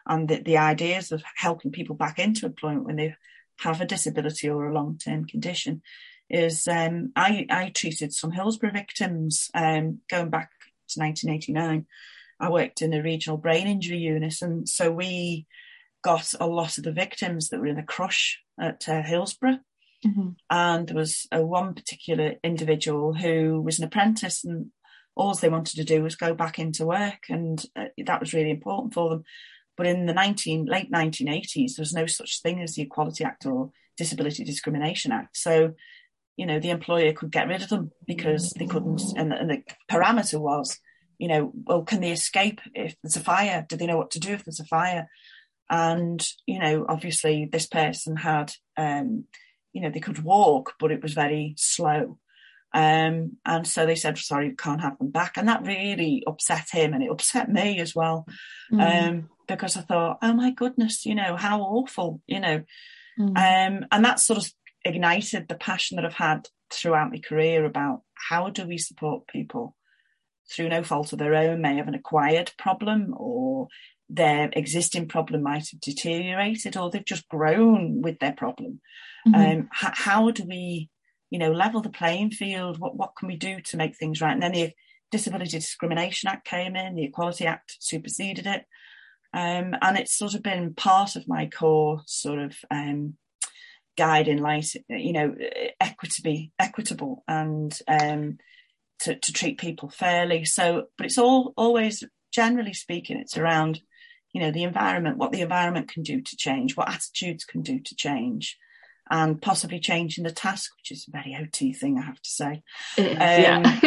and the, the ideas of helping people back into employment when they have a disability or a long term condition. Is um, I, I treated some Hillsborough victims um, going back to 1989 I worked in a regional brain injury unit, and so we got a lot of the victims that were in the crush at uh, Hillsborough. Mm-hmm. And there was a one particular individual who was an apprentice, and all they wanted to do was go back into work, and uh, that was really important for them. But in the 19, late 1980s, there was no such thing as the Equality Act or Disability Discrimination Act. So, you know, the employer could get rid of them because they couldn't, and, and the parameter was you know, well, can they escape if there's a fire? Do they know what to do if there's a fire? And, you know, obviously this person had, um, you know, they could walk, but it was very slow. Um, and so they said, sorry, can't have them back. And that really upset him and it upset me as well. Mm. Um, because I thought, oh my goodness, you know, how awful, you know. Mm. Um, and that sort of ignited the passion that I've had throughout my career about how do we support people through no fault of their own, may have an acquired problem or their existing problem might have deteriorated or they've just grown with their problem. Mm-hmm. Um, h- how do we, you know, level the playing field? What, what can we do to make things right? And then the Disability Discrimination Act came in, the Equality Act superseded it. Um, and it's sort of been part of my core sort of um, guiding light, you know, equity, equitable and um, to, to treat people fairly. So, but it's all always, generally speaking, it's around, you know, the environment, what the environment can do to change, what attitudes can do to change, and possibly changing the task, which is a very OT thing, I have to say. um, yeah.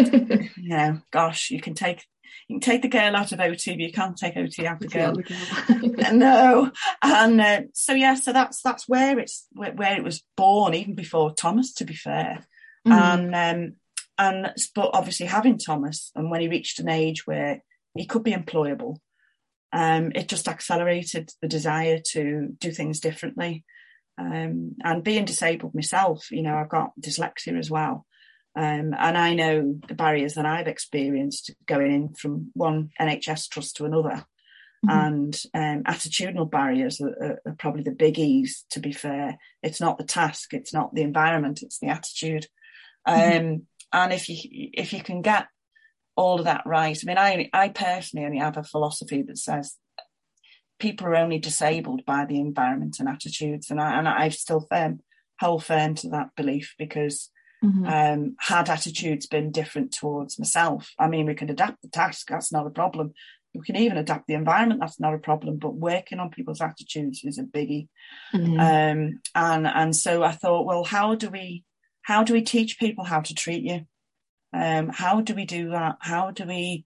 you know, gosh, you can take you can take the girl out of OT, but you can't take OT out of the girl. no, and uh, so yeah, so that's that's where it's where, where, it was born, even before Thomas, to be fair. Mm. And um, and but obviously having Thomas, and when he reached an age where he could be employable, um, it just accelerated the desire to do things differently. Um, and being disabled myself, you know, I've got dyslexia as well. Um, and I know the barriers that I've experienced going in from one NHS trust to another. Mm-hmm. And um, attitudinal barriers are, are, probably the biggies, to be fair. It's not the task, it's not the environment, it's the attitude. Mm-hmm. Um, and if you if you can get all of that right, I mean, I I personally only have a philosophy that says people are only disabled by the environment and attitudes, and I and I still firm hold firm to that belief because. Mm-hmm. Um, had attitudes been different towards myself, I mean, we can adapt the task, that's not a problem. We can even adapt the environment, that's not a problem. But working on people's attitudes is a biggie. Mm-hmm. Um, and and so I thought, well, how do we how do we teach people how to treat you? Um, how do we do that? How do we,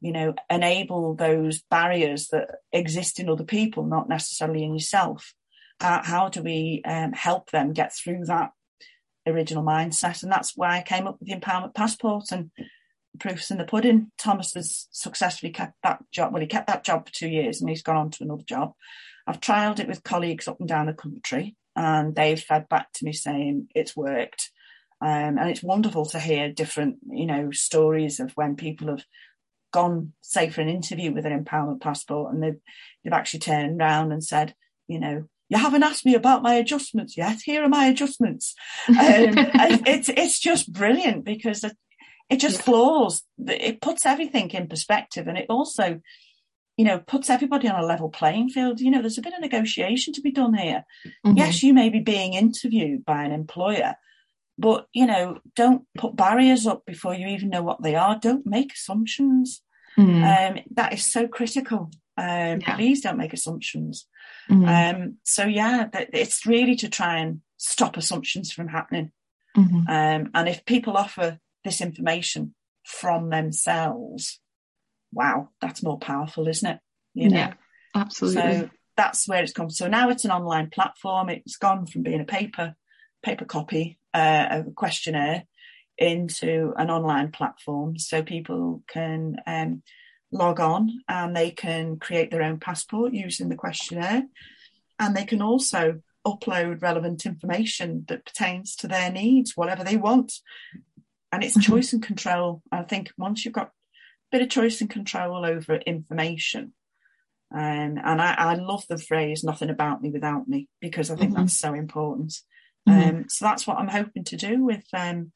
you know, enable those barriers that exist in other people, not necessarily in yourself? How, how do we um, help them get through that original mindset? And that's why I came up with the empowerment passport and proofs in the pudding. Thomas has successfully kept that job. Well, he kept that job for two years and he's gone on to another job. I've trialed it with colleagues up and down the country and they've fed back to me saying it's worked. Um, and it's wonderful to hear different, you know, stories of when people have gone, say, for an interview with an empowerment passport, and they've they've actually turned around and said, you know, you haven't asked me about my adjustments yet. Here are my adjustments. Um, it's it's just brilliant because it, it just yeah. floors. It puts everything in perspective, and it also you know, puts everybody on a level playing field. You know, there's a bit of negotiation to be done here. Mm-hmm. Yes, you may be being interviewed by an employer, but, you know, don't put barriers up before you even know what they are. Don't make assumptions. Mm-hmm. Um, that is so critical. Um, yeah. Please don't make assumptions. Mm-hmm. Um, so, yeah, it's really to try and stop assumptions from happening. Mm-hmm. Um, and if people offer this information from themselves, wow, that's more powerful, isn't it? You know? Yeah, absolutely. So that's where it's come. So now it's an online platform. It's gone from being a paper paper copy uh, a questionnaire into an online platform, so people can um, log on and they can create their own passport using the questionnaire, and they can also upload relevant information that pertains to their needs, whatever they want. And it's mm-hmm. choice and control. I think once you've got a bit of choice and control over information, um, and I, I, love the phrase "nothing about me without me" because I think mm-hmm. that's so important. Mm-hmm. Um, so that's what I'm hoping to do with um,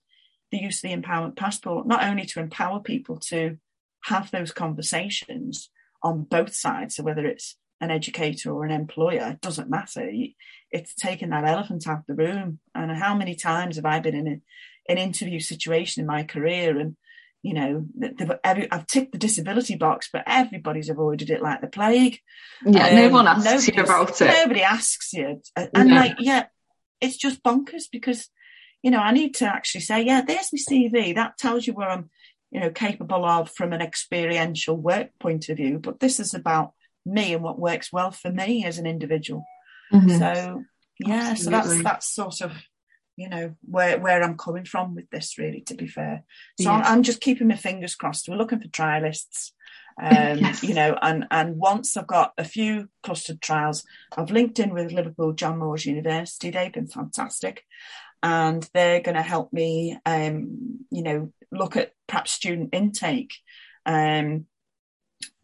the use of the empowerment passport, not only to empower people to have those conversations on both sides, so whether it's an educator or an employer, it doesn't matter. It's taking that elephant out of the room. And how many times have I been in a, an interview situation in my career and you know, I've ticked the disability box, but everybody's avoided it like the plague. Yeah, um, no one asks you about it. Nobody asks you, and yeah. like, yeah, it's just bonkers because, you know, I need to actually say, yeah, there's my CV. That tells you where I'm, you know, capable of from an experiential work point of view. But this is about me and what works well for me as an individual. Mm-hmm. So yeah, Absolutely. so that's that's sort of you know where where I'm coming from with this really to be fair so yeah. I'm, I'm, just keeping my fingers crossed we're looking for trialists um, yes. you know and and once I've got a few clustered trials I've linked in with Liverpool John Moores University they've been fantastic and they're going to help me um, you know look at perhaps student intake um,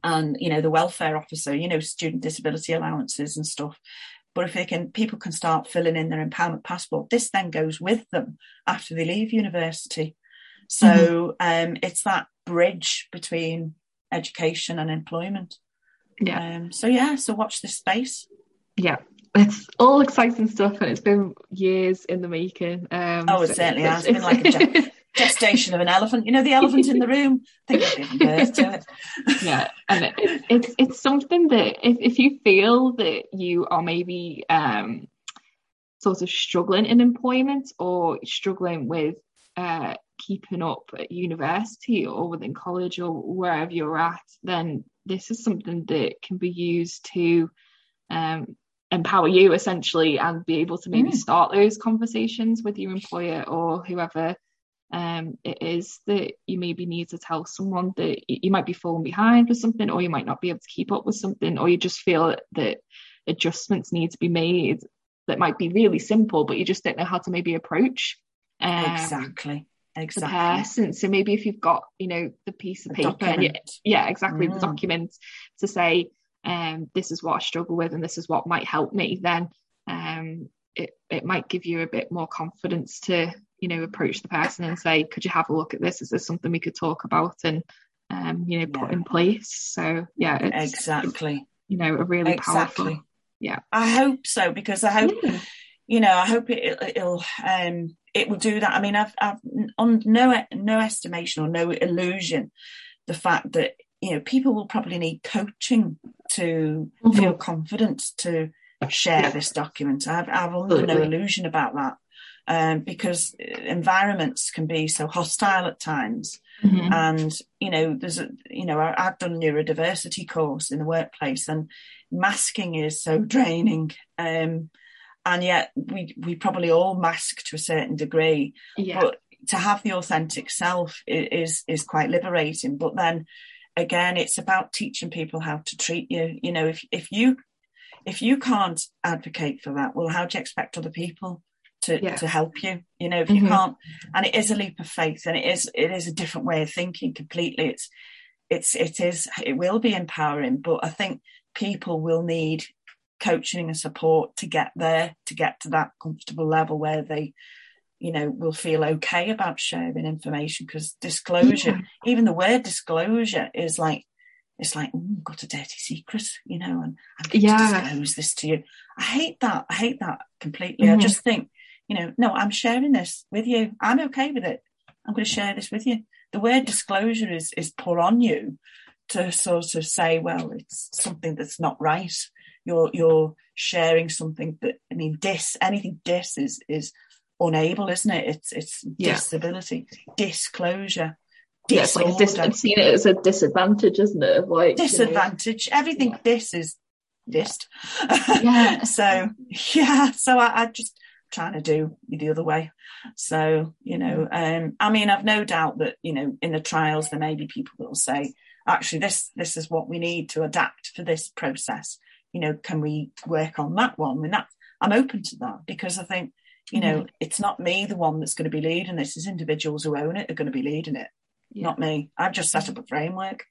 and you know the welfare officer you know student disability allowances and stuff but if they can, people can start filling in their empowerment passport. This then goes with them after they leave university. So mm-hmm. um, it's that bridge between education and employment. Yeah. Um, so yeah, so watch this space. Yeah, it's all exciting stuff, and it's been years in the making. Um, oh, it so certainly has. It's been like a gestation of an elephant. You know, the elephant in the room. I think birth to it. yeah, and it, it, it's it's something that if if you feel that you are maybe um, sort of struggling in employment or struggling with uh, keeping up at university or within college or wherever you're at, then this is something that can be used to um, empower you essentially and be able to maybe mm. start those conversations with your employer or whoever um, it is that you maybe need to tell someone that you might be falling behind with something, or you might not be able to keep up with something, or you just feel that adjustments need to be made that might be really simple, but you just don't know how to maybe approach. Um, exactly. Exactly. The person. So maybe if you've got, you know, the piece of paper, and you, yeah, exactly, mm. the document to say, um, this is what I struggle with, and this is what might help me, then um, it it might give you a bit more confidence to you know approach the person and say could you have a look at this is this something we could talk about and um you know put in place so yeah exactly you know a really exactly. powerful yeah i hope so because i hope yeah. you know i hope it, it, will um it will do that i mean i've i've on no no estimation or no illusion the fact that you know people will probably need coaching to mm-hmm. feel confident to share yeah. this document i've i've under no illusion about that um, because environments can be so hostile at times. Mm-hmm. And you know, there's a you know, I, have done neurodiversity course in the workplace, and masking is so draining. Um, and yet we we probably all mask to a certain degree, yeah. but to have the authentic self is is quite liberating. But then again, it's about teaching people how to treat you. You know, if if you if you can't advocate for that, well, how do you expect other people to, yeah. to help you you know if mm-hmm. you can't and it is a leap of faith and it is it is a different way of thinking completely it's it's it is it will be empowering but i think people will need coaching and support to get there to get to that comfortable level where they you know will feel okay about sharing information because disclosure yeah. even the word disclosure is like it's like got a dirty secret you know and i'm going yeah. to disclose this to you i hate that i hate that completely mm-hmm. i just think you know, no, I'm sharing this with you. I'm okay with it. I'm going to share this with you. The word disclosure is is put on you to sort of say, well, it's something that's not right. You're you're sharing something that I mean dis anything dis is is unable, isn't it? It's it's yeah. disability, disclosure. Yeah, it's like dis- I've seen it as a disadvantage, isn't it? like disadvantage. You know, Everything yeah. this is dist. Yeah. so yeah, so I, I just trying to do the other way. So, you know, um, I mean, I've no doubt that, you know, in the trials, there may be people that will say, actually, this, this is what we need to adapt for this process. You know, can we work on that one? And that I'm open to that because I think, you know, mm-hmm. it's not me, the one that's going to be leading this is individuals who own it are going to be leading it, yeah. not me. I've just set up a framework.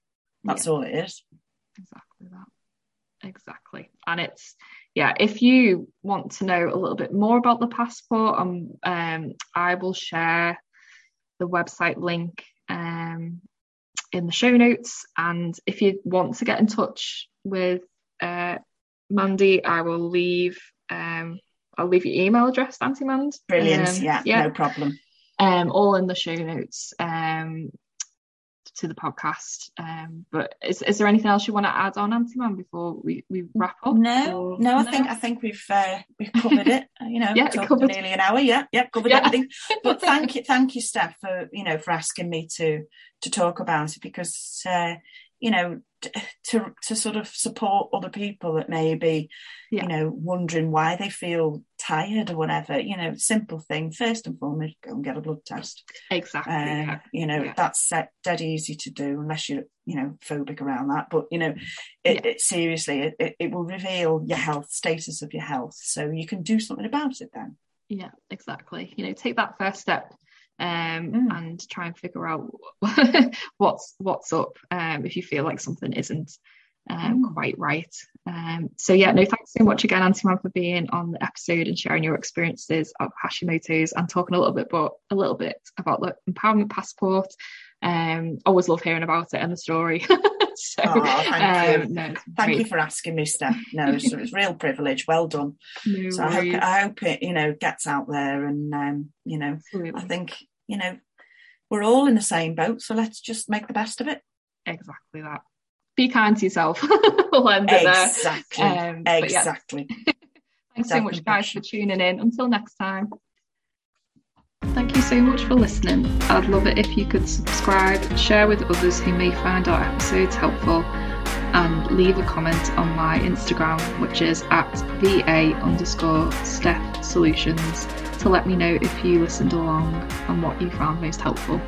That's yeah. all it is. Exactly that. Exactly. And it's, yeah, if you want to know a little bit more about the passport, um, um I will share the website link um, in the show notes. And if you want to get in touch with uh, Mandy, I will leave. Um, I'll leave your email address, Auntie Mand. Brilliant. Um, yeah, yeah, no problem. Um, all in the show notes. Um, to the podcast. Um, but is, is there anything else you want to add on, Auntie Mand, before we, we wrap up? No, no, I think I think we've uh, we've covered it. You know, yeah, covered nearly an hour. Yeah, yeah, covered yeah. everything. But thank you, thank you, Steph, for you know for asking me to to talk about it because uh, you know to to sort of support other people that may be yeah. you know wondering why they feel tired or whatever you know simple thing first and foremost go and get a blood test exactly um, yeah. you know yeah. that's dead easy to do unless you're you know phobic around that but you know it, it seriously it, it will reveal your health status of your health so you can do something about it then yeah exactly you know take that first step um, mm. and try and figure out what's what's up um, if you feel like something isn't um, mm. quite right. Um, so yeah, no, thanks so much again, Auntie Mand, for being on the episode and sharing your experiences of Hashimoto's and talking a little bit, but a little bit about the empowerment passport. Um, always love hearing about it and the story. so, oh, thank you. Um, no, thank you for asking me, Steph. No, it's, it's real privilege. Well done. No so I hope, I hope, it, you know, gets out there, and um, you know, Absolutely. I think you know, we're all in the same boat, so let's just make the best of it. Exactly that. Be kind to yourself. we'll exactly. Um, exactly. Yeah. Thanks so much, guys, for tuning in. Until next time. Thank you so much for listening. I'd love it if you could subscribe, share with others who may find our episodes helpful, and leave a comment on my Instagram, which is at VA underscore Steph Solutions to let me know if you listened along and what you found most helpful.